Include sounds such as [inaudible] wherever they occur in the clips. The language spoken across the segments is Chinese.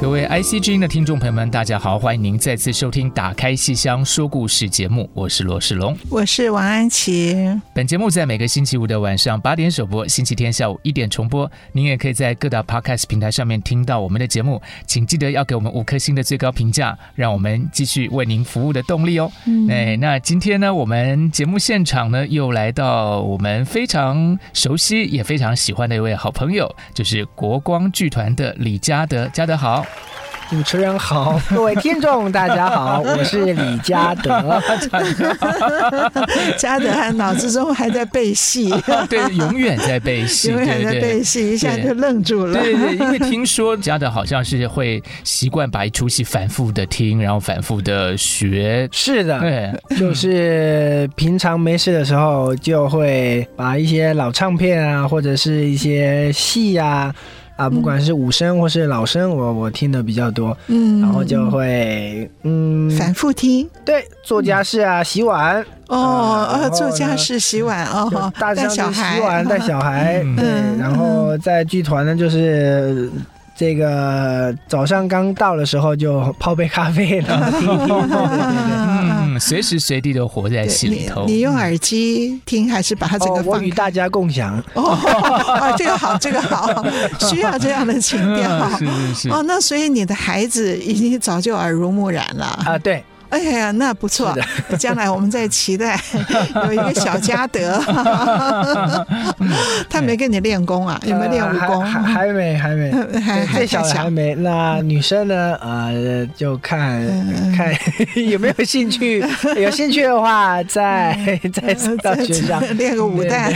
各位 IC 之音的听众朋友们，大家好，欢迎您再次收听《打开戏箱说故事》节目，我是罗世龙，我是王安琪。本节目在每个星期五的晚上八点首播，星期天下午一点重播。您也可以在各大 Podcast 平台上面听到我们的节目，请记得要给我们五颗星的最高评价，让我们继续为您服务的动力哦。嗯，哎，那今天呢，我们节目现场呢又来到我们非常熟悉也非常喜欢的一位好朋友，就是国光剧团的李嘉德，嘉德好。主持人好，[laughs] 各位听众大家好，[laughs] 我是李嘉德。[laughs] 嘉德还脑子中还在背戏，对，永远在背戏，永远在背戏，一下就愣住了。对对，因为听说嘉德好像是会习惯把一出戏反复的听，然后反复的学。是的，对，就是平常没事的时候，就会把一些老唱片啊，或者是一些戏呀。啊，不管是武生或是老生，我我听的比较多，嗯，然后就会嗯。反复听，对，做家事啊，洗碗。哦，哦，做家事洗碗哦，带小孩洗碗带小孩，对，然后在剧团呢就是。这个早上刚到的时候就泡杯咖啡了，嗯，[laughs] 随时随地都活在心里头。你，你用耳机听还是把它整个放、哦？我与大家共享。哦，哦，[laughs] 这个好，这个好，[laughs] 需要这样的情调。[laughs] 是是是。哦，那所以你的孩子已经早就耳濡目染了啊？对。哎呀，那不错，将来我们再期待 [laughs] 有一个小嘉德。[laughs] 他没跟你练功啊？有没有练武功？还还没，还没，[laughs] 还还小还没。那女生呢？呃，就看看有没有兴趣。有兴趣的话，再再到学校练个武旦。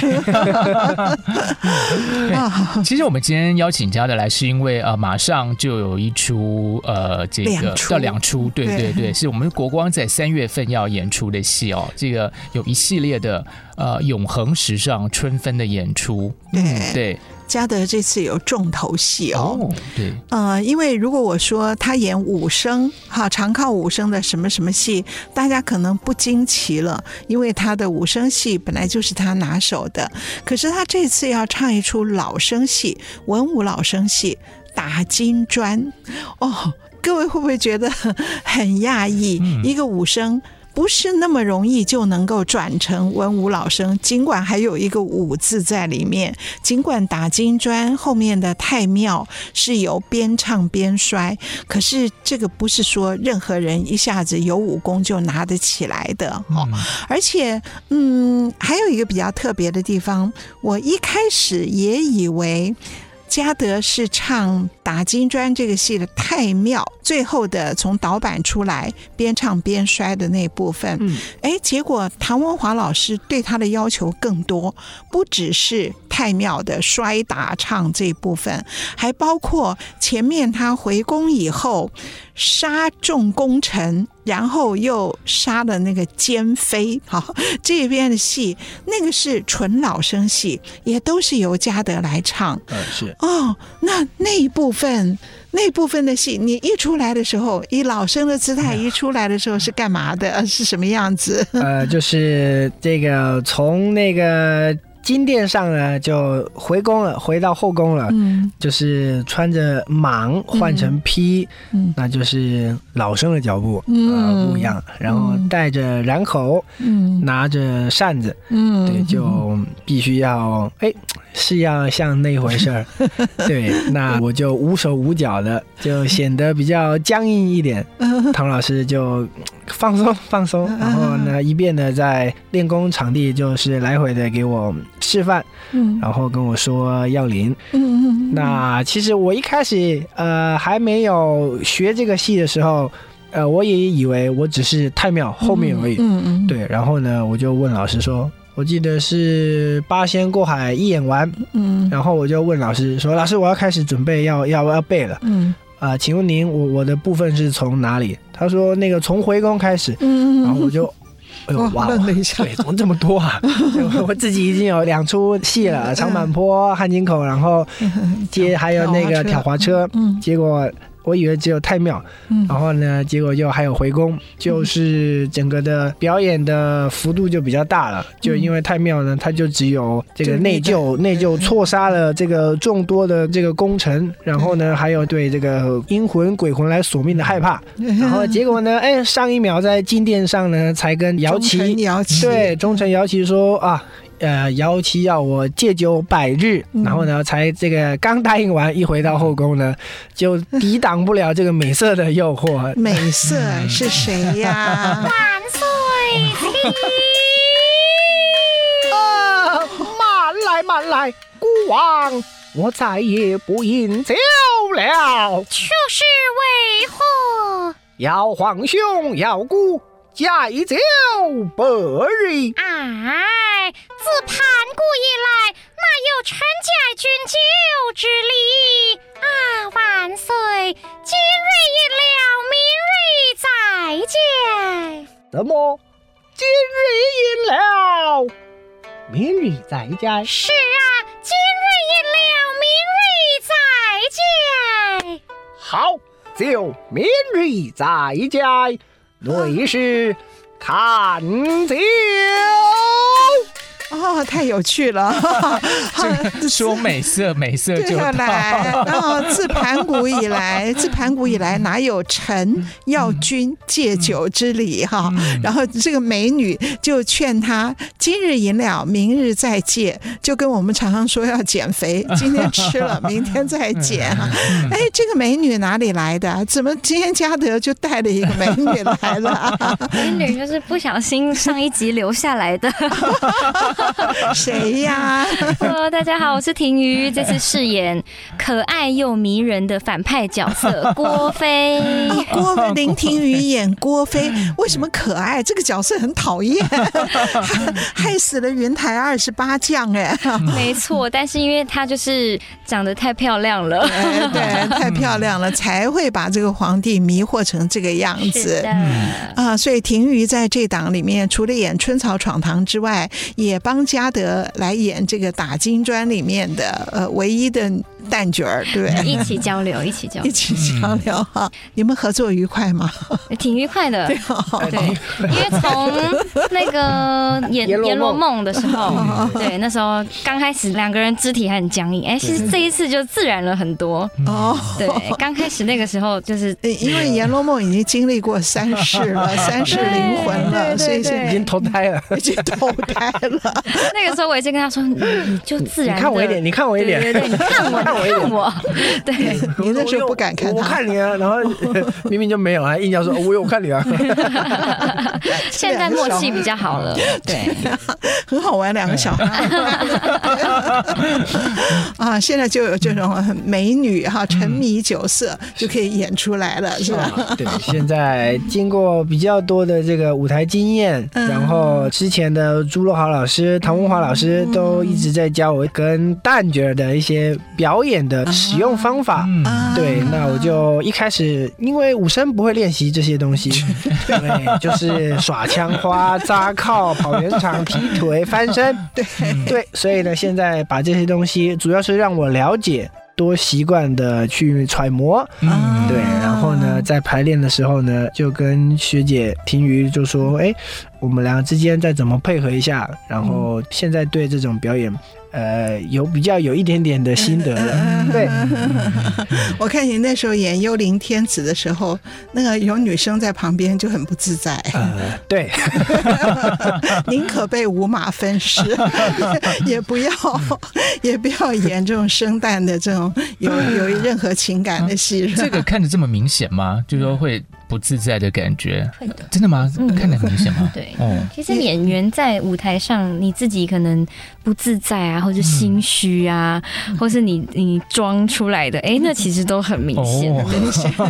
其实我们今天邀请嘉德来，是因为呃，马上就有一出呃，这个叫两出，对对对，是我们国。国光在三月份要演出的戏哦，这个有一系列的呃永恒时尚春分的演出。对、嗯、对，嘉德这次有重头戏哦。哦对，呃，因为如果我说他演武生，哈，常靠武生的什么什么戏，大家可能不惊奇了，因为他的武生戏本来就是他拿手的。可是他这次要唱一出老生戏，文武老生戏，打金砖哦。各位会不会觉得 [laughs] 很讶异？嗯、一个武生不是那么容易就能够转成文武老生，尽管还有一个武字在里面，尽管打金砖后面的太庙是由边唱边摔，可是这个不是说任何人一下子有武功就拿得起来的哦。嗯、而且，嗯，还有一个比较特别的地方，我一开始也以为。嘉德是唱打金砖这个戏的太庙，最后的从导板出来边唱边摔的那部分。嗯，哎，结果唐文华老师对他的要求更多，不只是太庙的摔打唱这部分，还包括前面他回宫以后杀众功臣，然后又杀了那个奸妃。好，这边的戏那个是纯老生戏，也都是由嘉德来唱。嗯，是。哦，那那一部分，那部分的戏，你一出来的时候，以老生的姿态一出来的时候是干嘛的？[laughs] 是什么样子？呃，就是这个从那个。金殿上呢，就回宫了，回到后宫了。嗯，就是穿着蟒换成披，嗯，那就是老生的脚步，嗯、呃，不一样。然后带着髯口，嗯，拿着扇子，嗯，对，就必须要，哎，是要像那回事儿。[laughs] 对，那我就无手无脚的，就显得比较僵硬一点。唐老师就放松放松，然后呢，一遍的在练功场地就是来回的给我示范，嗯，然后跟我说要领，嗯嗯，那其实我一开始呃还没有学这个戏的时候，呃，我也以为我只是太庙后面而已，嗯嗯，对，然后呢，我就问老师说，我记得是八仙过海一演完，嗯，然后我就问老师说，老师我要开始准备要要要背了，嗯。啊、呃，请问您，我我的部分是从哪里？他说那个从回宫开始，嗯，然后我就，哎呦哇，愣了一下，对，怎么这么多啊？[laughs] 我自己已经有两出戏了，长坂坡、汉津口，然后接还有那个 [laughs] 挑滑车，嗯，结果。我以为只有太庙，嗯、然后呢，结果就还有回宫，就是整个的表演的幅度就比较大了。嗯、就因为太庙呢，它就只有这个内疚，内疚错杀了这个众多的这个功臣，然后呢，还有对这个阴魂鬼魂来索命的害怕。然后结果呢，哎，上一秒在金殿上呢，才跟姚琪，对忠臣姚琪说啊。呃，姚七要我戒酒百日，嗯、然后呢，才这个刚答应完，一回到后宫呢，[laughs] 就抵挡不了这个美色的诱惑。[laughs] 美色是谁呀？[laughs] 万岁！啊，慢来慢来，孤王，我再也不饮酒了。这是为何？要皇兄，要姑。戒酒百日，哎，自盘古以来，哪有臣戒君酒之礼啊？万岁！今日饮了，明日再见。怎么？今日饮了，明日再见？是啊，今日饮了，明日再见。好，就明日再见。内侍看酒。哦，太有趣了！[laughs] 说美色，美色就来。然后自盘古以来，自盘古以来哪有臣要君戒酒之礼哈？然后这个美女就劝他今日饮了，明日再戒，就跟我们常常说要减肥，[laughs] 今天吃了，明天再减哈。哎，这个美女哪里来的？怎么今天嘉德就带了一个美女来了？[laughs] 美女就是不小心上一集留下来的。[laughs] 谁呀？Hello，大家好，我是婷瑜，这次饰演可爱又迷人的反派角色 [laughs] 郭妃。[laughs] 郭妃，林婷瑜演郭飞，为什么可爱？这个角色很讨厌，害死了云台二十八将。哎，没错，但是因为她就是长得太漂亮了，对，太漂亮了，才会把这个皇帝迷惑成这个样子。啊，所以婷瑜在这档里面，除了演春草闯堂之外，也帮嘉德来演这个打金砖里面的呃唯一的旦角儿，对？一起交流，一起交流，一起交流哈！你们合作愉快吗？[laughs] 挺愉快的，对，因为从那个 [laughs] 演《阎罗梦》的时候，对，那时候刚开始两个人肢体还很僵硬，哎，其实这一次就自然了很多。哦。对，刚开始那个时候就是因为《阎罗梦》已经经历过三世了，[laughs] 三世灵魂了，所以已经投胎了，已经投胎了。那个时候我已经跟他说，你就自然，你看我一点，你看我一点，对对对，你看我。看我，[laughs] 对，你那时候不敢看他，我看你啊，然后 [laughs] 明明就没有，还硬要说 [laughs] 我有看你啊。现在默契比较好了，对，很好玩，两个小孩。啊，现在就有这种美女哈，沉迷酒色就可以演出来了，是吧？对，现在经过比较多的这个舞台经验，然后之前的朱若豪老师、唐文华老师都一直在教我跟旦角的一些表演。演的使用方法，对，那我就一开始因为武生不会练习这些东西，[laughs] 对，就是耍枪花、扎靠、跑圆场、踢腿、翻身，[laughs] 对。对，所以呢，现在把这些东西主要是让我了解，多习惯的去揣摩，嗯。对，然后呢，在排练的时候呢，就跟学姐婷瑜就说，哎，我们两个之间再怎么配合一下，然后现在对这种表演。呃，有比较有一点点的心得了。[laughs] 对，[laughs] 我看你那时候演幽灵天子的时候，那个有女生在旁边就很不自在。呃，对，[laughs] 宁可被五马分尸，也不要也不要演这种生旦的这种有有任何情感的戏。这个看着这么明显吗？就是说会不自在的感觉。会的，真的吗？嗯、看得很明显吗？[laughs] 对，哦，其实演员在舞台上，你自己可能不自在啊，或者心虚啊，嗯、或是你你装出来的，哎，那其实都很明显，很明显。[laughs]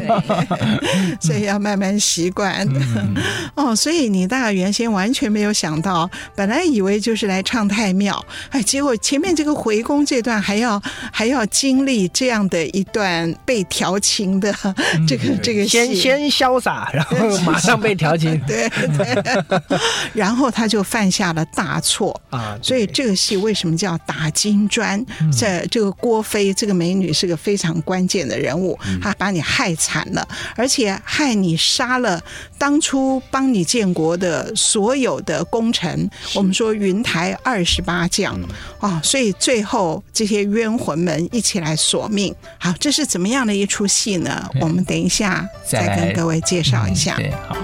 [laughs] 所以要慢慢习惯。嗯、哦，所以你大概原先完全没有想到，本来以为就是来唱太庙，哎，结果前面这个回宫这段还要还要经历这样的一段被调情的这个、嗯、这个先先潇洒，然后马上 [laughs] 被调情，对 [laughs] 对，[laughs] 然后他就犯下了大错。啊，所以这个戏为什么叫打金砖？这、嗯、这个郭飞这个美女是个非常关键的人物，她把你害惨了，而且害你杀了当初帮你建国的所有的功臣。我们说云台二十八将啊，所以最后这些冤魂们一起来索命。好，这是怎么样的一出戏呢？我们等一下再跟各位来介绍一下。对，好。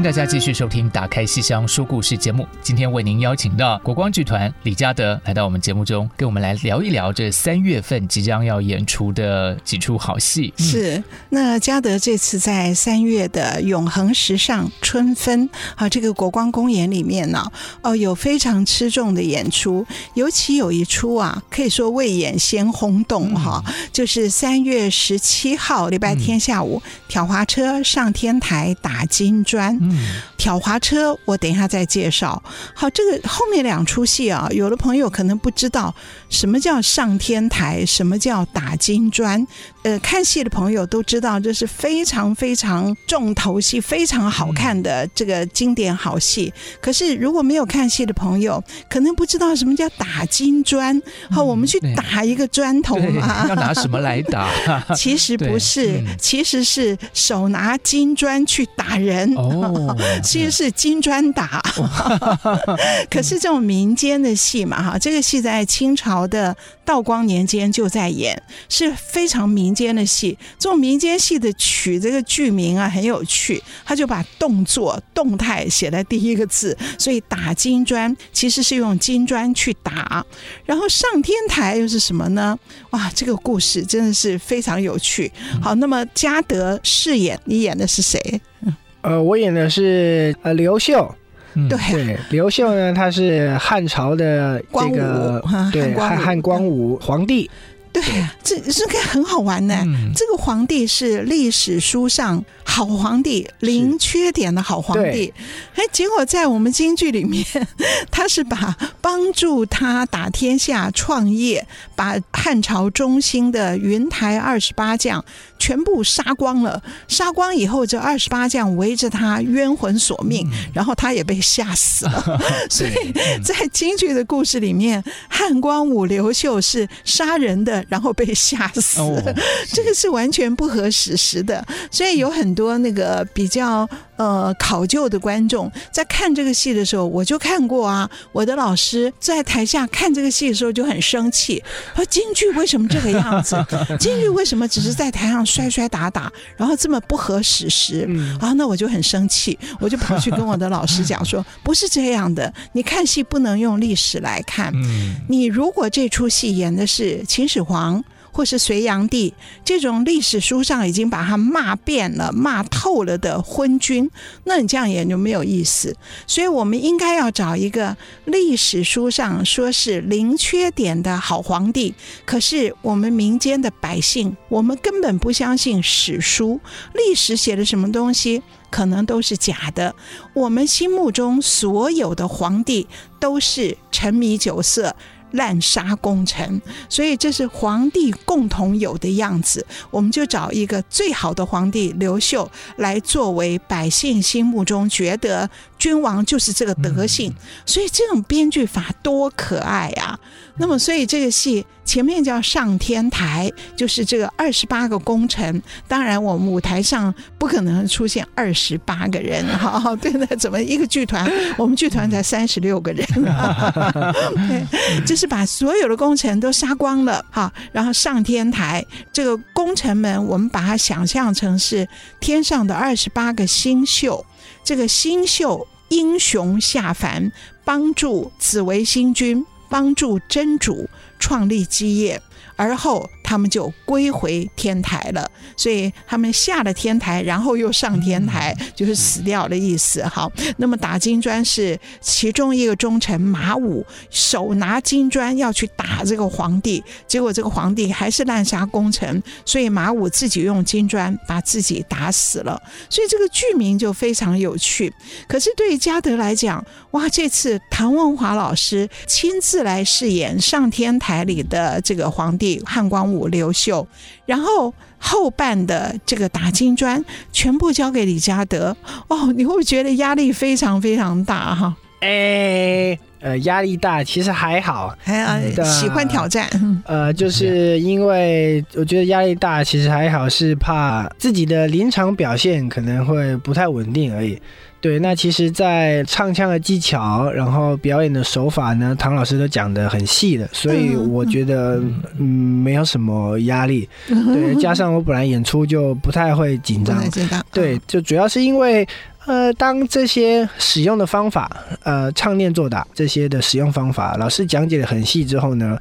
迎大家继续收听《打开西厢说故事》节目。今天为您邀请到国光剧团李嘉德来到我们节目中，跟我们来聊一聊这三月份即将要演出的几出好戏。嗯、[laughs] 是，那嘉德这次在三月的《永恒时尚春分》啊，这个国光公演里面呢，哦，有非常吃重的演出，尤其有一出啊，可以说未演先轰动哈，嗯、就是三月十七号礼拜天下午，嗯、挑滑车上天台打金砖。嗯，挑滑车，我等一下再介绍。好，这个后面两出戏啊，有的朋友可能不知道什么叫上天台，什么叫打金砖。呃，看戏的朋友都知道，这是非常非常重头戏、非常好看的这个经典好戏。可是如果没有看戏的朋友，可能不知道什么叫打金砖。好，我们去打一个砖头嘛，要拿什么来打？[laughs] 其实不是，其实是手拿金砖去打人。哦，[laughs] 其实是金砖打。[laughs] 可是这种民间的戏嘛，哈，这个戏在清朝的道光年间就在演，是非常民。间的戏，这种民间戏的曲，这个剧名啊很有趣，他就把动作动态写在第一个字，所以打金砖其实是用金砖去打，然后上天台又是什么呢？哇，这个故事真的是非常有趣。好，那么嘉德饰演，你演的是谁？呃，我演的是呃刘秀。对，对，刘秀呢，他是汉朝的这个 [laughs] 对汉汉光武皇帝。对，这这个很好玩呢。嗯、这个皇帝是历史书上好皇帝，零缺点的好皇帝。哎，结果在我们京剧里面，[laughs] 他是把帮助他打天下、创业，把汉朝中兴的云台二十八将全部杀光了。杀光以后，这二十八将围着他冤魂索命，嗯、然后他也被吓死了。[laughs] 所以在京剧的故事里面，汉光武、刘秀是杀人的。然后被吓死，哦、这个是完全不合史实的。所以有很多那个比较呃考究的观众在看这个戏的时候，我就看过啊。我的老师在台下看这个戏的时候就很生气，说京剧为什么这个样子？[laughs] 京剧为什么只是在台上摔摔打打，然后这么不合史实？然后那我就很生气，我就跑去跟我的老师讲说，不是这样的，你看戏不能用历史来看。你如果这出戏演的是秦始皇或是隋炀帝这种历史书上已经把他骂遍了、骂透了的昏君，那你这样演就没有意思。所以，我们应该要找一个历史书上说是零缺点的好皇帝。可是，我们民间的百姓，我们根本不相信史书，历史写的什么东西可能都是假的。我们心目中所有的皇帝都是沉迷酒色。滥杀功臣，所以这是皇帝共同有的样子。我们就找一个最好的皇帝刘秀来作为百姓心目中觉得君王就是这个德性，所以这种编剧法多可爱啊！那么，所以这个戏前面叫上天台，就是这个二十八个功臣。当然，我们舞台上不可能出现二十八个人，[laughs] 哈，对的，怎么一个剧团？我们剧团才三十六个人，[laughs] 对，就是把所有的功臣都杀光了，哈，然后上天台，这个功臣们，我们把它想象成是天上的二十八个星宿，这个新秀英雄下凡，帮助紫薇星君。帮助真主创立基业。而后他们就归回天台了，所以他们下了天台，然后又上天台，就是死掉的意思。好，那么打金砖是其中一个忠臣马武，手拿金砖要去打这个皇帝，结果这个皇帝还是滥杀功臣，所以马武自己用金砖把自己打死了。所以这个剧名就非常有趣。可是对于嘉德来讲，哇，这次谭文华老师亲自来饰演上天台里的这个皇帝。汉光武、刘秀，然后后半的这个打金砖全部交给李嘉德哦，你会不会觉得压力非常非常大哈？哎，呃，压力大其实还好，还好喜欢挑战。呃，就是因为我觉得压力大，其实还好，是怕自己的临场表现可能会不太稳定而已。对，那其实，在唱腔的技巧，然后表演的手法呢，唐老师都讲的很细的，所以我觉得嗯没有什么压力。[laughs] 对，加上我本来演出就不太会紧张，对，就主要是因为呃，当这些使用的方法，呃，唱念做打这些的使用方法，老师讲解的很细之后呢，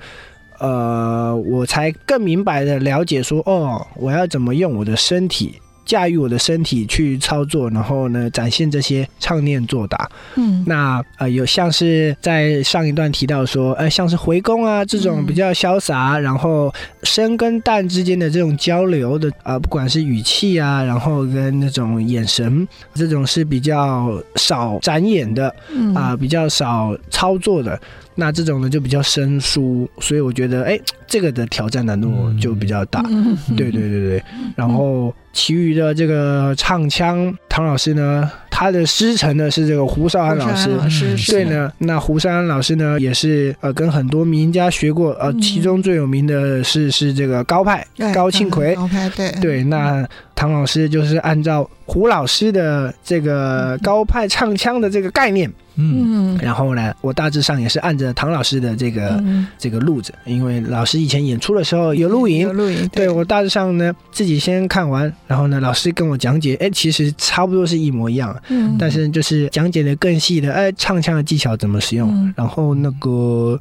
呃，我才更明白的了解说，哦，我要怎么用我的身体。驾驭我的身体去操作，然后呢，展现这些唱念做打。嗯，那呃，有像是在上一段提到说，呃，像是回宫啊这种比较潇洒，嗯、然后生跟蛋之间的这种交流的啊、呃，不管是语气啊，然后跟那种眼神，这种是比较少展演的，啊、呃，比较少操作的。那这种呢就比较生疏，所以我觉得，哎，这个的挑战难度就比较大。嗯、对对对对，[laughs] 然后其余的这个唱腔，唐老师呢，他的师承呢是这个胡少安老师。老师对呢，那胡少安老师呢也是呃跟很多名家学过，呃，其中最有名的是是这个高派高庆奎。高派对对，那唐老师就是按照胡老师的这个高派唱腔的这个概念。嗯，然后呢，我大致上也是按着唐老师的这个、嗯、这个路子，因为老师以前演出的时候有录影，有录影。对，对我大致上呢自己先看完，然后呢老师跟我讲解，哎，其实差不多是一模一样，嗯，但是就是讲解的更细的，哎，唱腔的技巧怎么使用，嗯、然后那个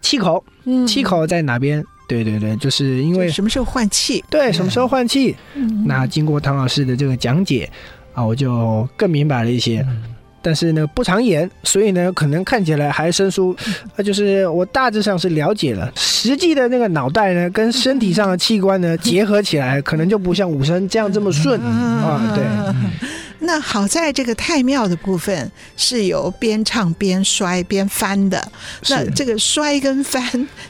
气口，嗯、气口在哪边？对对对，就是因为什么时候换气？对，什么时候换气？嗯、那经过唐老师的这个讲解啊，我就更明白了一些。嗯但是呢，不常演，所以呢，可能看起来还生疏。那就是我大致上是了解了，实际的那个脑袋呢，跟身体上的器官呢结合起来，可能就不像武生这样这么顺啊。对。那好在这个太庙的部分是有边唱边摔边翻的。那这个摔跟翻，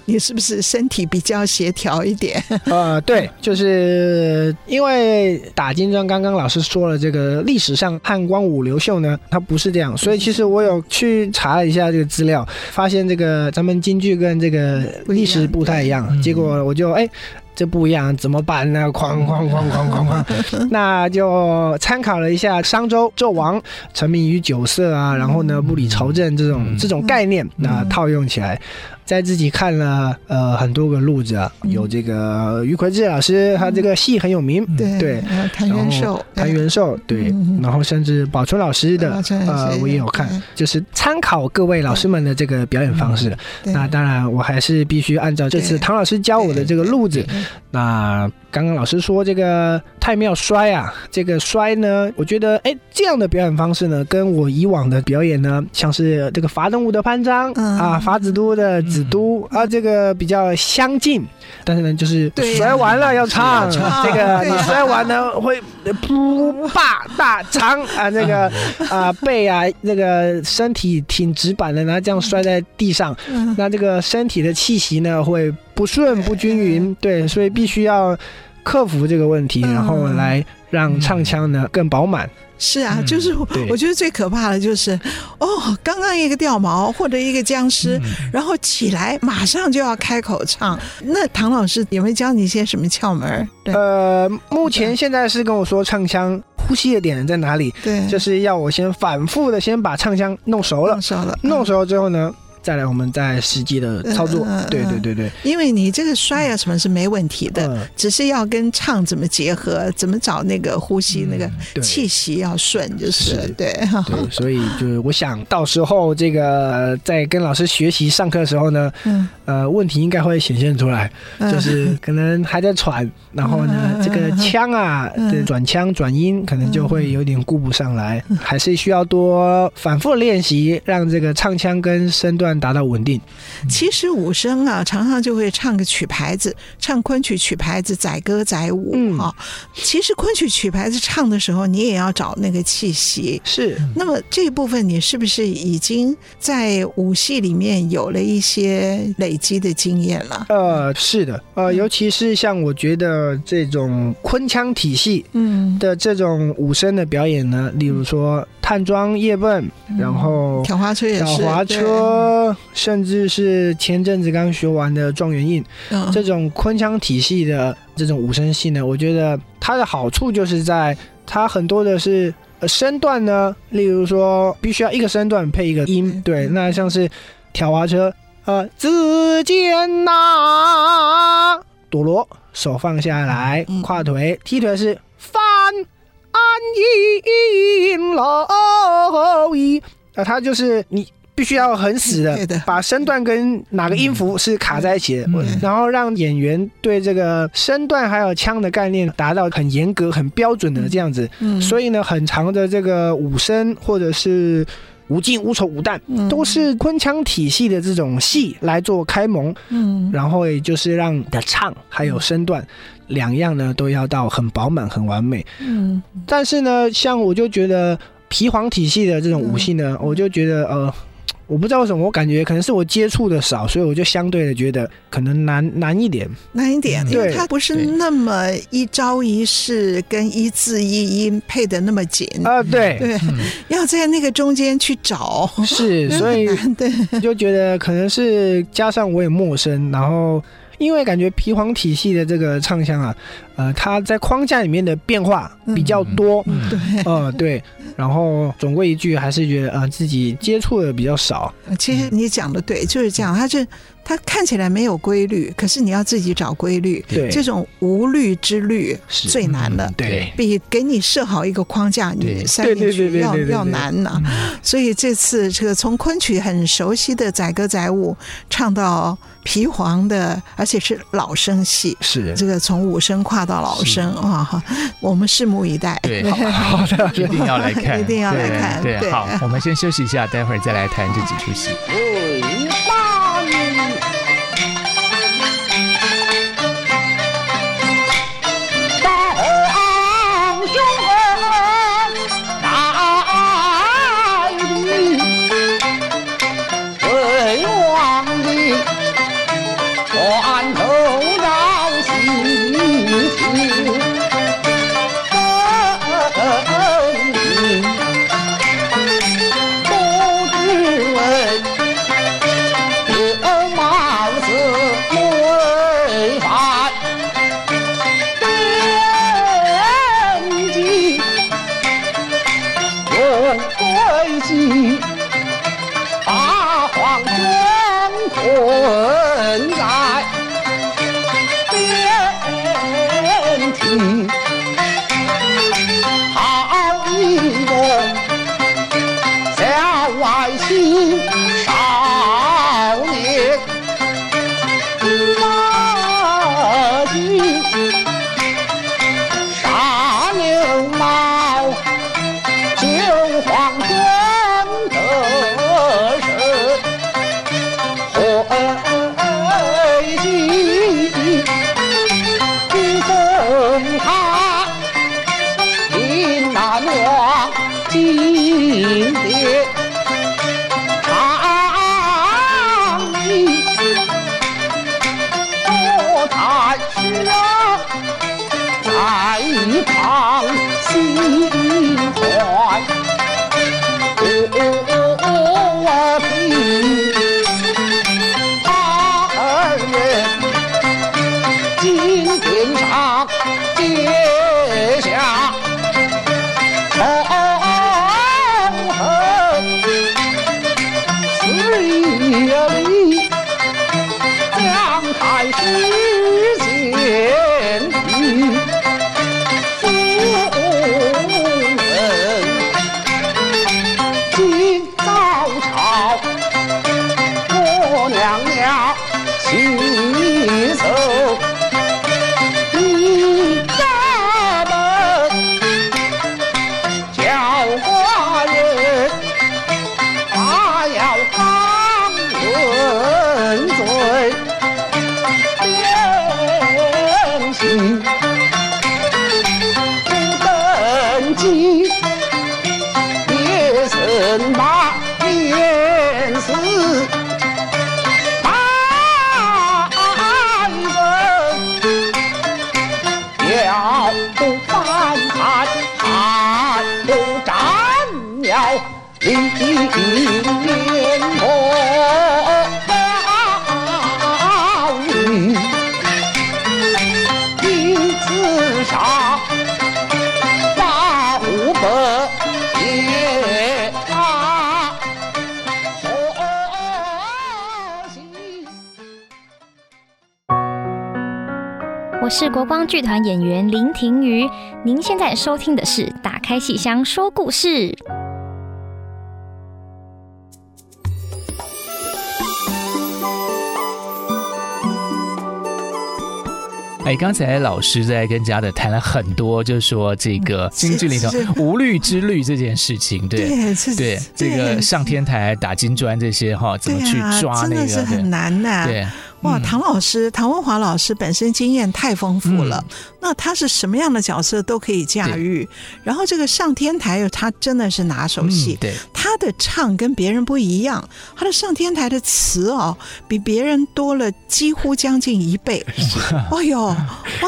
你是不是身体比较协调一点？[laughs] 呃，对，就是因为打金砖，刚刚老师说了，这个历史上汉光武刘秀呢，他不是这样，所以其实我有去查了一下这个资料，发现这个咱们京剧跟这个历史不太一样，结果我就哎。这不一样，怎么办呢？哐哐哐哐哐哐，[laughs] 那就参考了一下商周纣王沉迷于酒色啊，然后呢不理朝政这种这种概念，那套用起来。在自己看了呃很多个路子啊，有这个于魁智老师，他这个戏很有名，对对，谭元寿，谭元寿，对，然后甚至宝春老师的呃我也有看，就是参考各位老师们的这个表演方式。那当然我还是必须按照这次唐老师教我的这个路子。那刚刚老师说这个太庙摔啊，这个摔呢，我觉得哎这样的表演方式呢，跟我以往的表演呢，像是这个伐动物的潘璋啊，法子都的。子都啊，这个比较相近，但是呢，就是摔完了要唱，这个你摔完呢会噗霸大长啊，那个啊背啊，那个身体挺直板的，然后这样摔在地上，那这个身体的气息呢会不顺不均匀，对，所以必须要克服这个问题，然后来。让唱腔呢更饱满。是啊，就是我觉得最可怕的就是，哦，刚刚一个掉毛或者一个僵尸，然后起来马上就要开口唱。那唐老师有没有教你一些什么窍门？对，呃，目前现在是跟我说唱腔呼吸的点在哪里？对，就是要我先反复的先把唱腔弄熟了，弄熟了，弄熟了之后呢，再来，我们再实际的操作。对对对对，因为你这个摔啊什么是没问题的，只是要跟唱怎么结合，怎么找那个呼吸那个气息要顺，就是对。对，[laughs] 所以就是我想到时候这个在跟老师学习上课的时候呢，呃，问题应该会显现出来，就是可能还在喘，然后呢，这个腔啊，对，转腔转音可能就会有点顾不上来，还是需要多反复练习，让这个唱腔跟身段。达到稳定。其实武生啊，常常就会唱个曲牌子，唱昆曲曲牌子，载歌载舞啊。其实昆曲曲牌子唱的时候，你也要找那个气息。是。那么这一部分，你是不是已经在武戏里面有了一些累积的经验了？呃，是的。呃，尤其是像我觉得这种昆腔体系，嗯，的这种武生的表演呢，例如说探庄夜奔，然后挑滑车也是，挑花车。甚至是前阵子刚学完的状元印，嗯、这种昆腔体系的这种武生戏呢，我觉得它的好处就是在它很多的是身段呢，例如说必须要一个身段配一个音，嗯、对，那像是挑滑车，呃，只见那朵罗手放下来，嗯、跨腿踢腿是翻安音老一，啊，他就是你。必须要很死的，把身段跟哪个音符是卡在一起的，然后让演员对这个身段还有腔的概念达到很严格、很标准的这样子。所以呢，很长的这个五声或者是武进、武丑、武旦，都是昆腔体系的这种戏来做开蒙。嗯，然后也就是让的唱还有身段两样呢都要到很饱满、很完美。嗯，但是呢，像我就觉得皮黄体系的这种武戏呢，我就觉得呃。我不知道为什么，我感觉可能是我接触的少，所以我就相对的觉得可能难难一点，难一点。因为它不是那么一招一式跟一字一音配的那么紧。啊。对。对，要在那个中间去找，是，[laughs] 所以对，就觉得可能是加上我也陌生，然后。因为感觉皮黄体系的这个唱腔啊，呃，它在框架里面的变化比较多，嗯，对，呃，对，然后总归一句，还是觉得啊，呃，自己接触的比较少。其实你讲的对，就是这样，他是。它看起来没有规律，可是你要自己找规律。对，这种无律之律是最难了。对，比给你设好一个框架，你塞进去要要难呢。所以这次这个从昆曲很熟悉的载歌载舞，唱到皮黄的，而且是老生戏，是这个从武生跨到老生啊！我们拭目以待。对，好 [laughs] 的，[laughs] 一定要来看，一定要来看。对，好，我们先休息一下，待会儿再来谈这几出戏。心。是国光剧团演员林庭瑜，您现在收听的是《打开戏箱说故事》。哎，刚才老师在跟家的谈了很多，就是说这个京剧里头无律之律这件事情，对对，这个上天台打金砖这些哈，怎么去抓那个，是很难的，对。哇，唐老师，唐文华老师本身经验太丰富了，嗯、那他是什么样的角色都可以驾驭。然后这个上天台，他真的是拿手戏。嗯、对，他的唱跟别人不一样，他的上天台的词哦，比别人多了几乎将近一倍。[laughs] 哎呦，哇，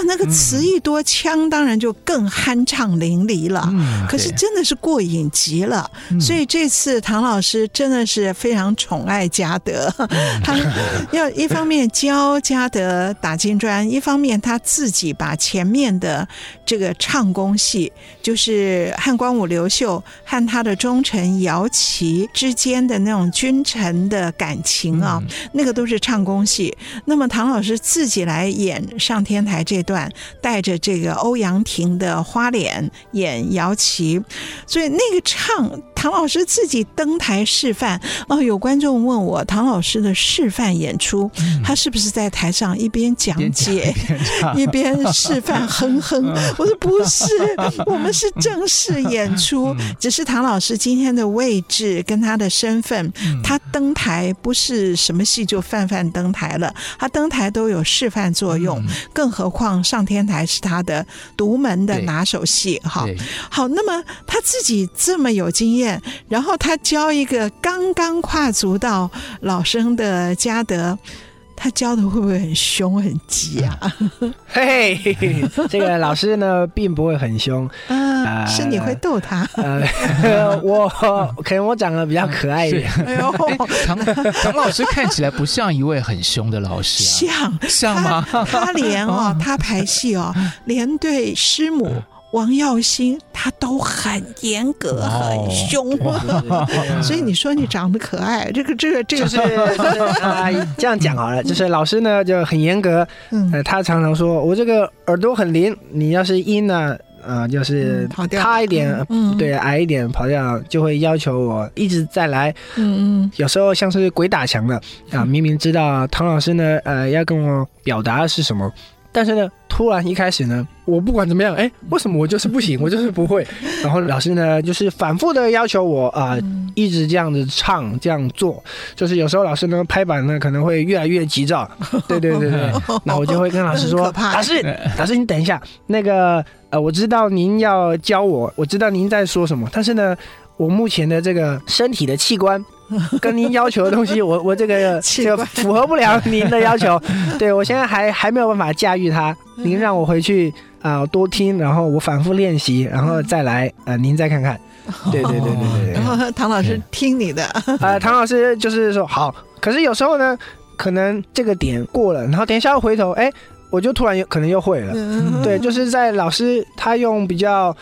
那个词一多，嗯、腔当然就更酣畅淋漓了。嗯、可是真的是过瘾极了。嗯、所以这次唐老师真的是非常宠爱嘉德，嗯、[laughs] 他要一方面。教嘉德打金砖，一方面他自己把前面的这个唱功戏，就是汉光武刘秀和他的忠臣姚琦之间的那种君臣的感情啊，嗯、那个都是唱功戏。那么唐老师自己来演上天台这段，带着这个欧阳婷的花脸演姚琦，所以那个唱唐老师自己登台示范。哦，有观众问我唐老师的示范演出，他、嗯。是不是在台上一边讲解一边示范哼哼？我说不是，我们是正式演出。只是唐老师今天的位置跟他的身份，他登台不是什么戏就泛泛登台了，他登台都有示范作用。更何况上天台是他的独门的拿手戏。哈，好，那么他自己这么有经验，然后他教一个刚刚跨足到老生的嘉德。他教的会不会很凶很急啊？[laughs] 嘿，这个老师呢，并不会很凶 [laughs] 啊，是你会逗他。呃，[laughs] 我可能我长得比较可爱一点。哎呦，唐唐老师看起来不像一位很凶的老师啊，像像吗？他，他连哦，他排戏哦，连对师母。王耀星他都很严格，很凶，[laughs] 所以你说你长得可爱，这个这个这个是 [laughs] 啊，这样讲好了，就是老师呢就很严格，呃，他常常说我这个耳朵很灵，你要是音呢，呃，就是塌一点，对，矮一点跑掉，就会要求我一直再来，嗯嗯，有时候像是鬼打墙的啊，明明知道唐老师呢，呃，要跟我表达的是什么。但是呢，突然一开始呢，我不管怎么样，哎，为什么我就是不行，我就是不会？[laughs] 然后老师呢，就是反复的要求我啊、呃，一直这样子唱，这样做。就是有时候老师呢拍板呢，可能会越来越急躁。[laughs] 对对对对，那我就会跟老师说：“老师，老师，你等一下，那个呃，我知道您要教我，我知道您在说什么，但是呢。”我目前的这个身体的器官。[laughs] 跟您要求的东西，我我这个就符合不了您的要求。[laughs] 对，我现在还还没有办法驾驭它。您让我回去啊、呃，多听，然后我反复练习，然后再来呃，您再看看。对对对对对对。然后唐老师听你的。啊、呃，唐老师就是说好，可是有时候呢，可能这个点过了，然后等一下又回头，哎，我就突然可能又会了。对，就是在老师他用比较。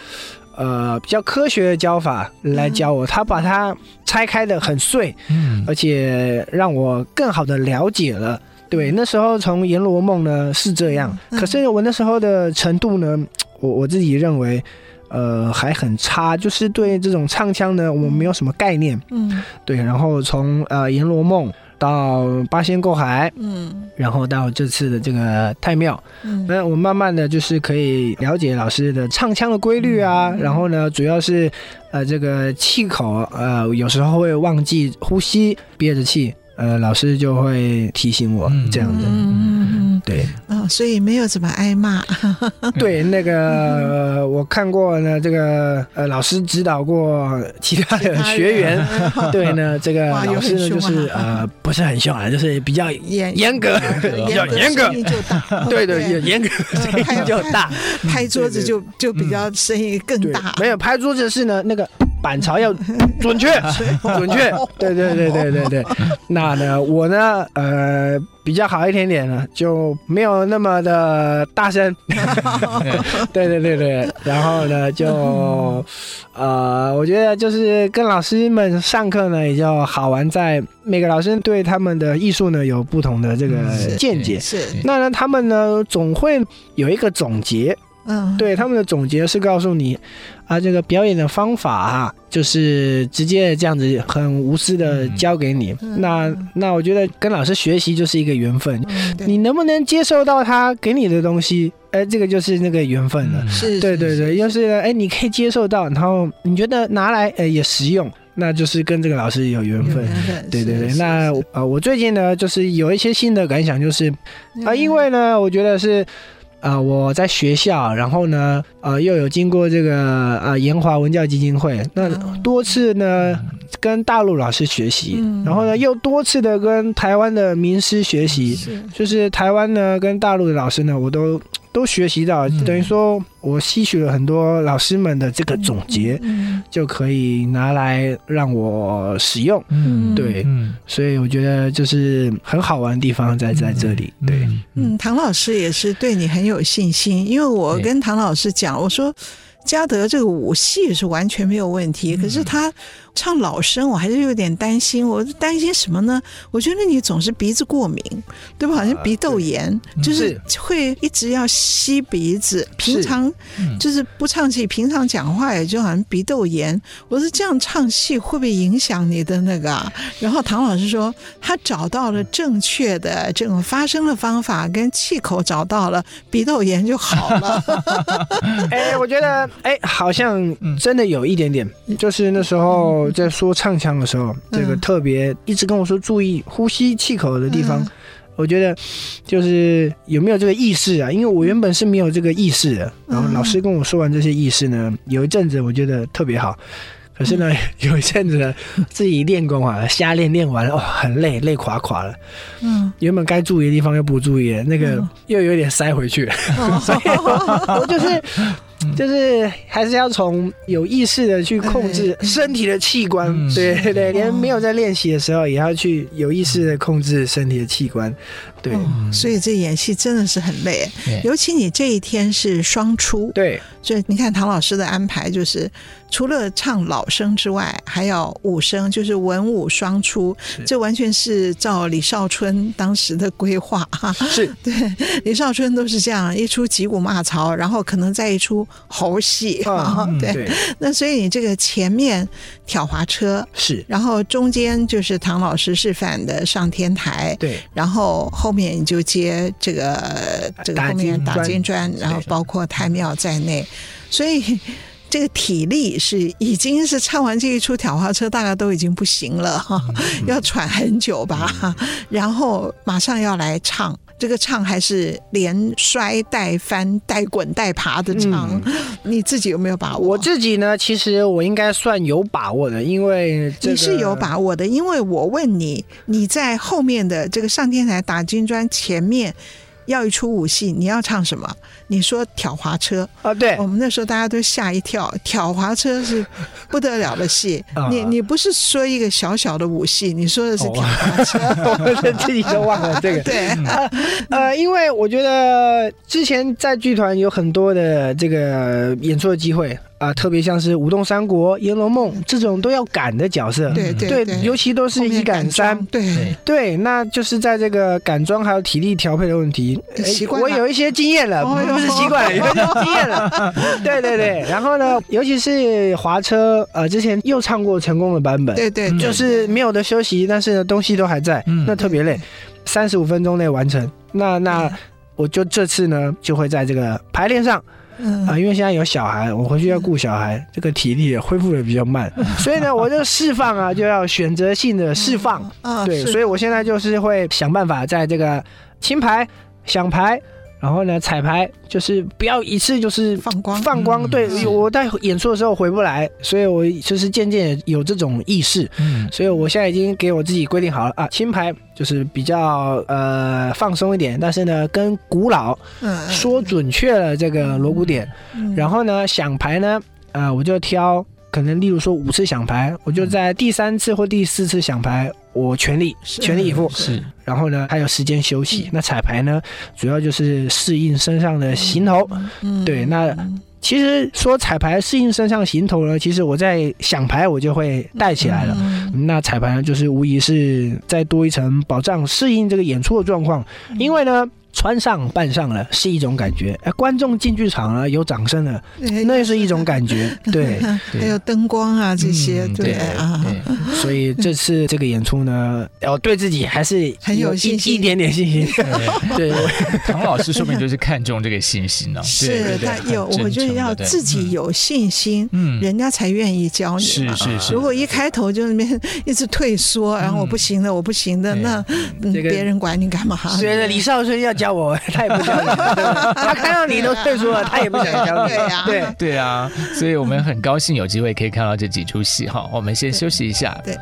呃，比较科学的教法来教我，他把它拆开的很碎，嗯，而且让我更好的了解了。对，那时候从《阎罗梦》呢是这样，可是我那时候的程度呢，我我自己认为，呃，还很差，就是对这种唱腔呢，我没有什么概念，嗯，对，然后从呃《阎罗梦》。到八仙过海，嗯，然后到这次的这个太庙，嗯，那我慢慢的就是可以了解老师的唱腔的规律啊，嗯、然后呢，主要是呃这个气口，呃有时候会忘记呼吸，憋着气。呃，老师就会提醒我这样子，嗯嗯对，哦，所以没有怎么挨骂。[laughs] 对，那个我看过呢，这个呃，老师指导过其他的 [laughs] 学员，对呢，[laughs] 这个老师呢就是呃，不是很凶啊，就是比较严严格，比较严格，声音就大，对对，严格声音就大，拍桌子就就比较声音更大。没有拍桌子是呢，那个板槽要准确，[laughs] 准确，对对对对对对，那。那呢，我呢，呃，比较好一点点呢，就没有那么的大声。[laughs] 对对对对，然后呢，就呃，我觉得就是跟老师们上课呢，也就好玩在每个老师对他们的艺术呢有不同的这个见解。是，是那呢，他们呢总会有一个总结。嗯，对，他们的总结是告诉你，啊，这个表演的方法啊，就是直接这样子很无私的教给你。嗯、那那我觉得跟老师学习就是一个缘分，嗯、你能不能接受到他给你的东西？哎，这个就是那个缘分了。是、嗯，对对对，要是哎，你可以接受到，然后你觉得拿来呃也实用，那就是跟这个老师有缘分。对对对，那呃，我最近呢，就是有一些新的感想，就是啊、呃，因为呢，我觉得是。啊、呃，我在学校，然后呢，呃，又有经过这个呃延华文教基金会，那多次呢跟大陆老师学习，嗯、然后呢又多次的跟台湾的名师学习，是就是台湾呢跟大陆的老师呢，我都。都学习到，等于说我吸取了很多老师们的这个总结，就可以拿来让我使用。嗯，对，所以我觉得就是很好玩的地方在在这里。对，嗯，唐老师也是对你很有信心，因为我跟唐老师讲，我说嘉德这个舞戏是完全没有问题，可是他。唱老生，我还是有点担心。我担心什么呢？我觉得你总是鼻子过敏，对吧？好像鼻窦炎，啊、就是会一直要吸鼻子。平常就是不唱戏，平常讲话也就好像鼻窦炎。我说这样唱戏会不会影响你的那个？然后唐老师说他找到了正确的这种发声的方法，跟气口找到了，鼻窦炎就好了。[laughs] 哎，我觉得哎，好像真的有一点点，就是那时候。我在说唱腔的时候，这个特别一直跟我说注意呼吸气口的地方，我觉得就是有没有这个意识啊？因为我原本是没有这个意识的，然后老师跟我说完这些意识呢，有一阵子我觉得特别好，可是呢，[laughs] 有一阵子呢，自己练功啊，瞎练练完了哦，很累，累垮垮了。嗯，原本该注意的地方又不注意了，那个又有点塞回去了，所以 [laughs] 我就是。就是还是要从有意识的去控制身体的器官，对对对，连没有在练习的时候，也要去有意识的控制身体的器官。对，所以这演戏真的是很累，尤其你这一天是双出，对，所以你看唐老师的安排就是。除了唱老生之外，还要武生，就是文武双出。这完全是照李少春当时的规划哈。是 [laughs] 对，李少春都是这样一出击鼓骂曹，然后可能再一出猴戏啊。[laughs] 对，对那所以你这个前面挑滑车是，然后中间就是唐老师示范的上天台，对，然后后面你就接这个这个后面打金砖，然后包括太庙在内，所以。这个体力是已经是唱完这一出挑花车，大概都已经不行了哈，要喘很久吧，然后马上要来唱。这个唱还是连摔带翻带滚带爬的唱，嗯、你自己有没有把握？我自己呢，其实我应该算有把握的，因为、这个、你是有把握的，因为我问你，你在后面的这个上天台打金砖前面。要一出舞戏，你要唱什么？你说挑滑车啊？对，我们那时候大家都吓一跳。挑滑车是不得了的戏，[laughs] 你你不是说一个小小的舞戏，你说的是挑滑车，我 [laughs] 自己都忘了这个。[laughs] 对，呃，因为我觉得之前在剧团有很多的这个演出的机会。啊，特别像是《舞动三国》《阎罗梦》这种都要赶的角色，对对对，尤其都是一赶三，对。对，那就是在这个赶装还有体力调配的问题，习惯，我有一些经验了，不是习惯了，有一些经验了，对对对。然后呢，尤其是滑车，呃，之前又唱过成功的版本，对对，就是没有的休息，但是呢，东西都还在，那特别累，三十五分钟内完成。那那我就这次呢，就会在这个排练上。嗯。啊，因为现在有小孩，我回去要顾小孩，嗯、[laughs] 这个体力也恢复的比较慢，嗯、[laughs] 所以呢，我就释放啊，就要选择性的释放，嗯啊、对，所以我现在就是会想办法在这个轻排、响排。然后呢，彩排就是不要一次就是放光放光。对，我在演出的时候回不来，所以我就是渐渐有这种意识。嗯，所以我现在已经给我自己规定好了啊，轻排就是比较呃放松一点，但是呢，跟古老说准确了这个锣鼓点。然后呢，响排呢，呃，我就挑。可能例如说五次响牌，我就在第三次或第四次响排，我全力全力以赴。是，然后呢，还有时间休息。那彩排呢，主要就是适应身上的行头。嗯，对。那其实说彩排适应身上行头呢，其实我在想排我就会带起来了。那彩排呢，就是无疑是再多一层保障适应这个演出的状况，因为呢。穿上扮上了是一种感觉，哎，观众进剧场了有掌声了，那也是一种感觉，[laughs] 对，还有灯光啊这些，对啊，所以这次这个演出呢，要对自己还是很有信心，一点点信心。[laughs] 对，唐老师说明就是看重这个信心呢，是他有，我觉得要自己有信心，嗯，人家才愿意教你。是是是，如果一开头就那边一直退缩，然后我不行的，我不行的，那别人管你干嘛？觉得李少春要。教我，他也不教。[laughs] 他看到你都退出了，[laughs] 他也不想教你。对呀，对对啊，所以我们很高兴有机会可以看到这几出戏哈。我们先休息一下。对。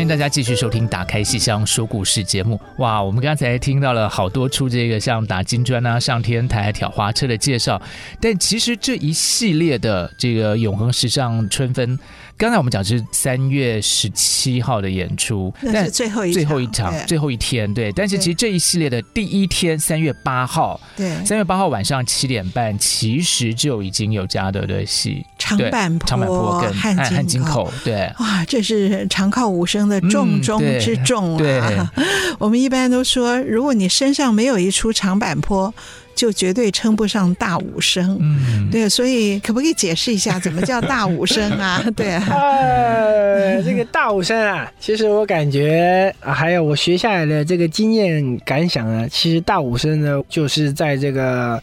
欢迎大家继续收听《打开戏箱说故事》节目。哇，我们刚才听到了好多出这个像打金砖啊、上天台、挑花车的介绍，但其实这一系列的这个永恒时尚春分。刚才我们讲是三月十七号的演出，但是最后一最后一场最后一天，对。但是其实这一系列的第一天，三月八号，对，三月八号晚上七点半，其实就已经有嘉德的戏，长坂坡、长坂坡跟汉津口，对。哇，这是长靠武生的重中之重啊！[laughs] 我们一般都说，如果你身上没有一出长坂坡。就绝对称不上大武生，嗯，对，所以可不可以解释一下，怎么叫大武生啊？[laughs] 对啊，呃，这个大武生啊，其实我感觉啊，还有我学下来的这个经验感想呢，其实大武生呢，就是在这个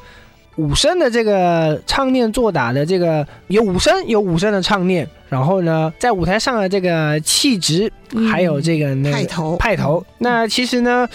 武生的这个唱念做打的这个有武生有武生的唱念，然后呢，在舞台上的这个气质，还有这个那个派头派头，那其实呢。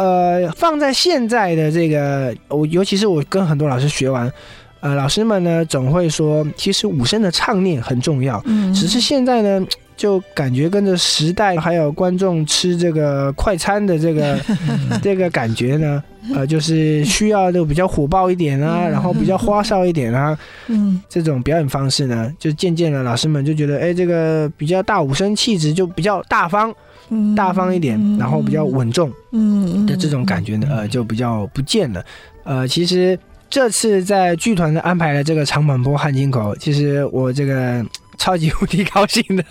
呃，放在现在的这个，我尤其是我跟很多老师学完，呃，老师们呢总会说，其实武生的唱念很重要。嗯，只是现在呢，就感觉跟着时代，还有观众吃这个快餐的这个 [laughs] 这个感觉呢，[laughs] 呃，就是需要就比较火爆一点啊，然后比较花哨一点啊，嗯，这种表演方式呢，就渐渐的老师们就觉得，哎，这个比较大武生气质就比较大方。大方一点，然后比较稳重，嗯的这种感觉呢，呃，就比较不见了。呃，其实这次在剧团的安排了这个长坂坡汉津口，其实我这个超级无敌高兴的。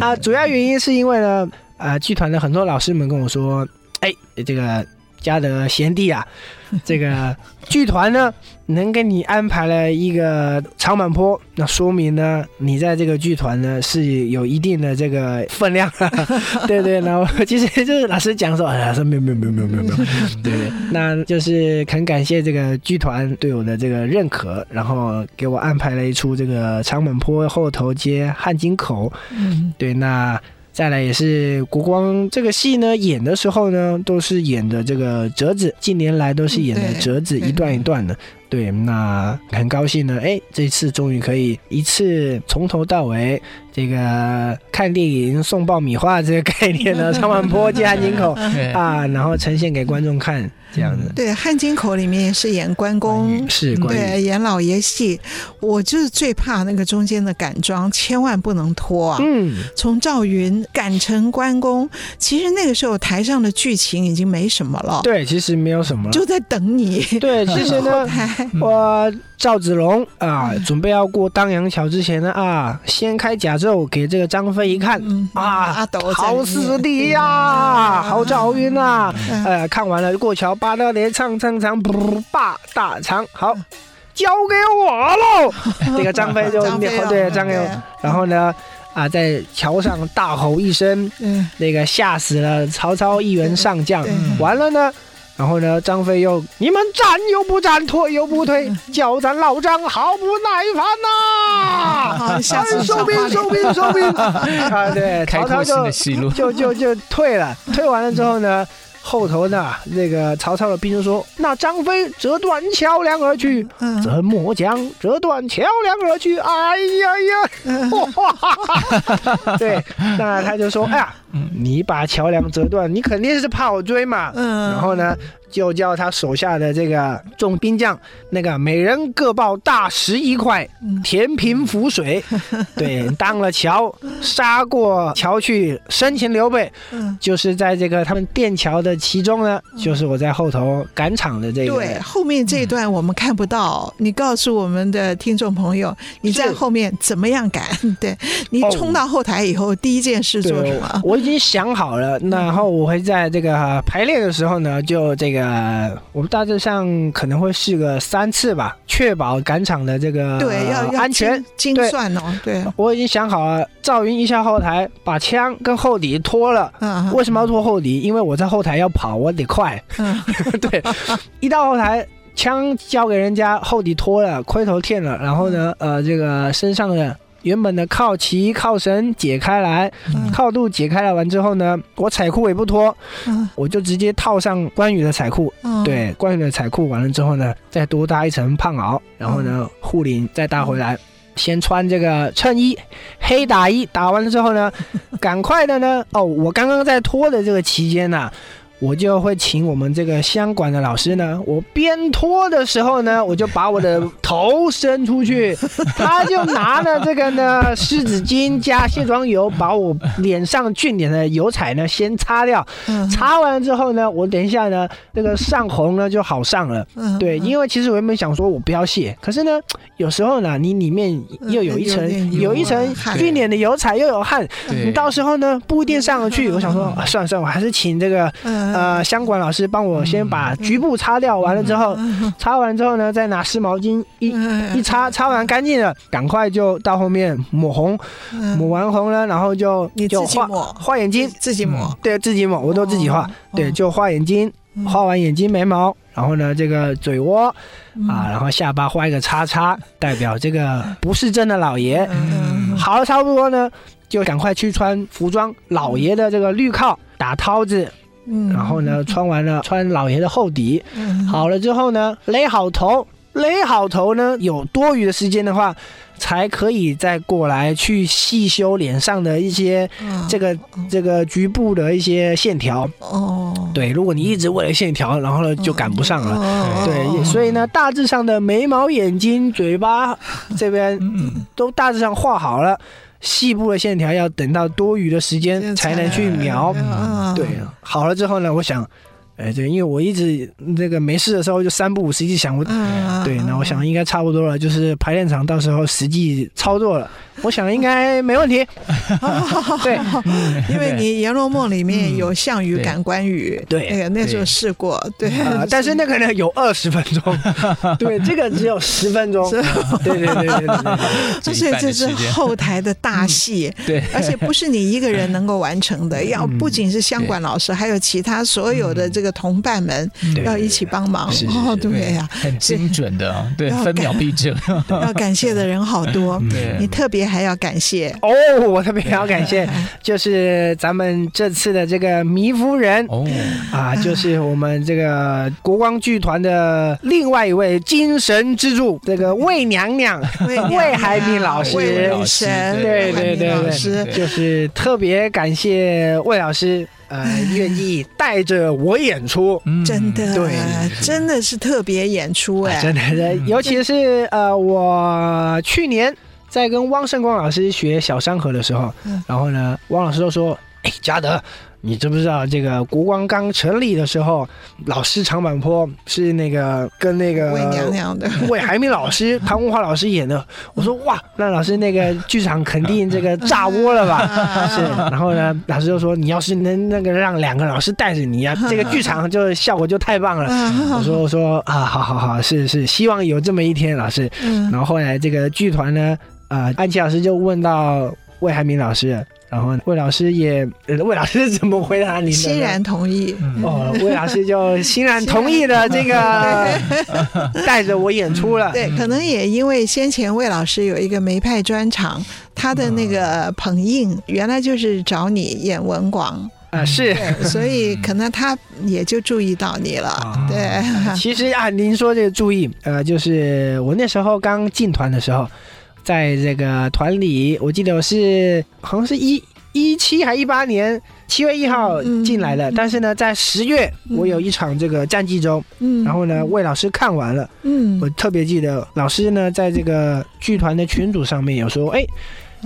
啊，主要原因是因为呢，呃，剧团的很多老师们跟我说，哎，这个家的贤弟啊，[laughs] 这个剧团呢能给你安排了一个长坂坡，那说明呢你在这个剧团呢是有一定的这个分量，[laughs] 对对。然后其实就是老师讲说，哎呀，说没有没有没有没有没有没有，对对。那就是很感谢这个剧团对我的这个认可，然后给我安排了一出这个长坂坡后头接汉津口，嗯，对，那。再来也是国光这个戏呢，演的时候呢，都是演的这个折子，近年来都是演的折子，一段一段的。对，那很高兴呢，哎，这次终于可以一次从头到尾，这个看电影送爆米花这个概念呢，长坂坡接汉津口啊，然后呈现给观众看。这样子，对，汉津口里面也是演关公，是关对演老爷戏，我就是最怕那个中间的赶妆，千万不能拖啊。嗯，从赵云赶成关公，其实那个时候台上的剧情已经没什么了。对，其实没有什么了，就在等你。对，其实呢，[laughs] 我赵子龙啊，准备要过当阳桥之前呢，啊，先开甲胄给这个张飞一看，啊，好师弟呀，好赵云呐，呃，看完了过桥。八大连唱唱唱，不霸大长，好，交给我喽。[laughs] 这个张飞就对张飞，然后呢，啊，在桥上大吼一声，那个吓死了曹操一员上将。完了呢，然后呢，张飞又你们战又不战，退又不退，叫咱老张好不耐烦呐！啊，收兵收兵收兵！[laughs] 啊，对，曹操就就就就退了。退完了之后呢？后头呢，那个曹操的兵就说：“那张飞折断桥梁而去，怎末将折断桥梁而去？哎呀呀！哇！[laughs] 对，那他就说：哎呀，你把桥梁折断，你肯定是怕我追嘛。然后呢？”就叫他手下的这个众兵将，那个每人各抱大石一块，填平浮水。[laughs] 对，当了桥，杀过桥去，生擒刘备。就是在这个他们垫桥的其中呢，就是我在后头赶场的这个。对，后面这一段我们看不到，你告诉我们的听众朋友，你在后面怎么样赶？对，你冲到后台以后，第一件事做什么？我已经想好了，然后我会在这个排练的时候呢，就这个。呃，我们大致上可能会试个三次吧，确保赶场的这个对要要安全精算哦。对，我已经想好了，赵云一下后台，把枪跟后底脱了。嗯，为什么要脱后底？因为我在后台要跑，我得快。嗯，[laughs] 对，一到后台，枪交给人家，后底脱了，盔头褪了，然后呢，呃，这个身上的。原本的靠旗、靠绳解开来，靠度解开来完之后呢，我彩裤也不脱，我就直接套上关羽的彩裤。对，关羽的彩裤完了之后呢，再多搭一层胖袄，然后呢，护领再搭回来，先穿这个衬衣，黑打衣，打完了之后呢，[laughs] 赶快的呢，哦，我刚刚在脱的这个期间呢。我就会请我们这个相管的老师呢，我边拖的时候呢，我就把我的头伸出去，[laughs] 他就拿了这个呢湿纸巾加卸妆油，把我脸上俊脸的油彩呢先擦掉。擦完之后呢，我等一下呢，那个上红呢就好上了。对，因为其实我原本想说我不要卸，可是呢，有时候呢，你里面又有一层有一层俊脸的油彩，又有汗，你到时候呢不一定上得去。我想说，算了算了，我还是请这个。呃，香管老师帮我先把局部擦掉，完了之后，擦完之后呢，再拿湿毛巾一一擦，擦完干净了，赶快就到后面抹红，抹完红了，然后就就画画眼睛，自己抹，对，自己抹，我都自己画，对，就画眼睛，画完眼睛眉毛，然后呢，这个嘴窝啊，然后下巴画一个叉叉，代表这个不是真的老爷。好了，差不多呢，就赶快去穿服装，老爷的这个绿靠打絛子。嗯，然后呢，穿完了，穿老爷的厚底，好了之后呢，勒好头，勒好头呢，有多余的时间的话，才可以再过来去细修脸上的一些这个这个局部的一些线条。哦，对，如果你一直为了线条，然后呢就赶不上了。对，所以呢，大致上的眉毛、眼睛、嘴巴这边都大致上画好了。细部的线条要等到多余的时间才能去描，嗯、对，好了之后呢，我想，哎，对，因为我一直那个没事的时候就三不五时一想，我，对，那我想应该差不多了，就是排练场到时候实际操作了，我想应该没问题。[laughs] 对，[laughs] 因为你《阎罗梦》里面有项羽赶关羽，对，那个那时候试过，[laughs] 对，但是那个呢有二十分钟，对，这个只有十分钟，对对对对对，这是这是后台的大戏，对，而且不是你一个人能够完成的，要不仅是相管老师，还有其他所有的这个同伴们要一起帮忙，哦，对呀，很精准的，对，分秒必争，[laughs] 要感谢的人好多，[laughs] 你特别还要感谢。哦，我特别还要感谢，[laughs] 就是咱们这次的这个糜夫人。哦。啊，就是我们这个国光剧团的另外一位精神支柱，这个魏娘娘魏海敏老师，魏神，对对对对，就是特别感谢魏老师。呃，愿意带着我演出，真的，对，真的是特别演出哎，真的，尤其是呃，我去年在跟汪胜光老师学小山河的时候，然后呢，汪老师都说，哎，嘉德。你知不知道这个国光刚成立的时候，老师长坂坡是那个跟那个魏娘娘的 [laughs] 魏海敏老师、唐文华老师演的？我说哇，那老师那个剧场肯定这个炸窝了吧？[laughs] 是，然后呢，老师就说你要是能那个让两个老师带着你呀、啊，[laughs] 这个剧场就效果就太棒了。我说我说啊，好好好，是是，希望有这么一天，老师。然后后来这个剧团呢，啊、呃，安琪老师就问到魏海敏老师。然后魏老师也，魏老师怎么回答你？欣然同意。哦，魏老师就欣然同意的这个 [laughs] 带着我演出了。对，可能也因为先前魏老师有一个梅派专场，他的那个捧印原来就是找你演文广啊，是，所以可能他也就注意到你了。对，其实啊，您说这个注意，呃，就是我那时候刚进团的时候。在这个团里，我记得我是好像是一一七还一八年七月一号进来的，嗯、但是呢，在十月我有一场这个战绩中，嗯，然后呢，魏老师看完了，嗯，我特别记得老师呢，在这个剧团的群组上面有说，哎，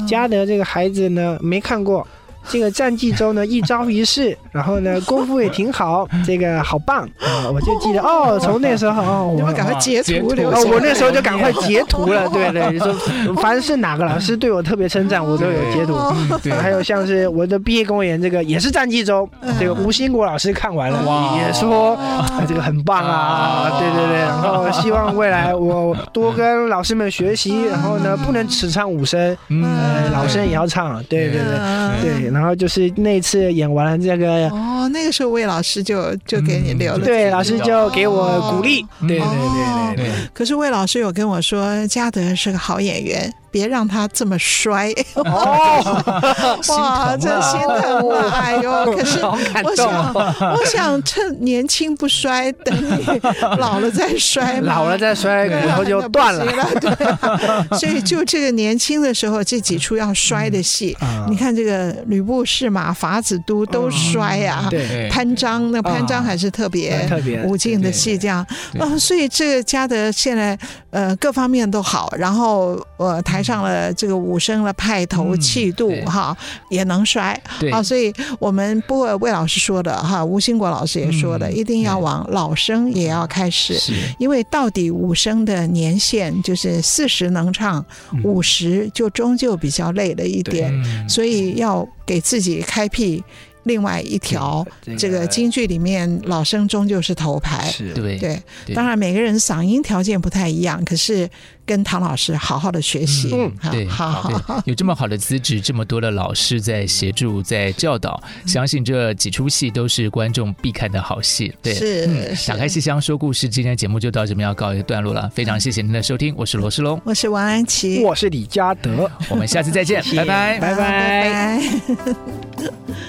嘉德这个孩子呢没看过。这个战绩中呢，一招一式，[laughs] 然后呢，功夫也挺好，这个好棒。啊！我就记得哦，从那时候哦，我赶快截图留哦，我那时候就赶快截图了，[laughs] 对对，你说凡是哪个老师对我特别称赞，我都有截图。对，还有像是我的毕业公演，这个也是战绩中，这个吴兴国老师看完了，也说这个很棒啊，对对对，然后希望未来我多跟老师们学习，然后呢，不能只唱武生，嗯，老生也要唱，对对对对。然后就是那次演完了这个哦，那个时候魏老师就就给你留了，对，老师就给我鼓励，对对对对对。可是魏老师有跟我说，嘉德是个好演员。别让他这么摔 [laughs] 哦！[laughs] 哇，真心疼啊！哎呦，可是我想，我想趁年轻不衰，等你老了再衰，老了再衰，骨头就断了。对，[laughs] 所以就这个年轻的时候，这几出要摔的戏，你看这个吕布试马、法子都都衰呀。对，潘璋那潘璋还是特别特别武进的戏，这样啊，所以这个嘉德现在呃各方面都好，然后呃台。上了这个武生的派头气度哈，也能摔。啊，所以我们不过魏老师说的哈，吴兴国老师也说的，一定要往老生也要开始，因为到底武生的年限就是四十能唱，五十就终究比较累了一点，所以要给自己开辟。另外一条，这个京剧里面老生终究是头牌，是。对对。当然每个人嗓音条件不太一样，可是跟唐老师好好的学习，嗯，对，好好有这么好的资质，这么多的老师在协助，在教导，相信这几出戏都是观众必看的好戏。对，是。打开戏箱说故事，今天节目就到这边要告一个段落了，非常谢谢您的收听，我是罗世龙，我是王安琪，我是李嘉德，我们下次再见，拜拜，拜拜。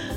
[laughs]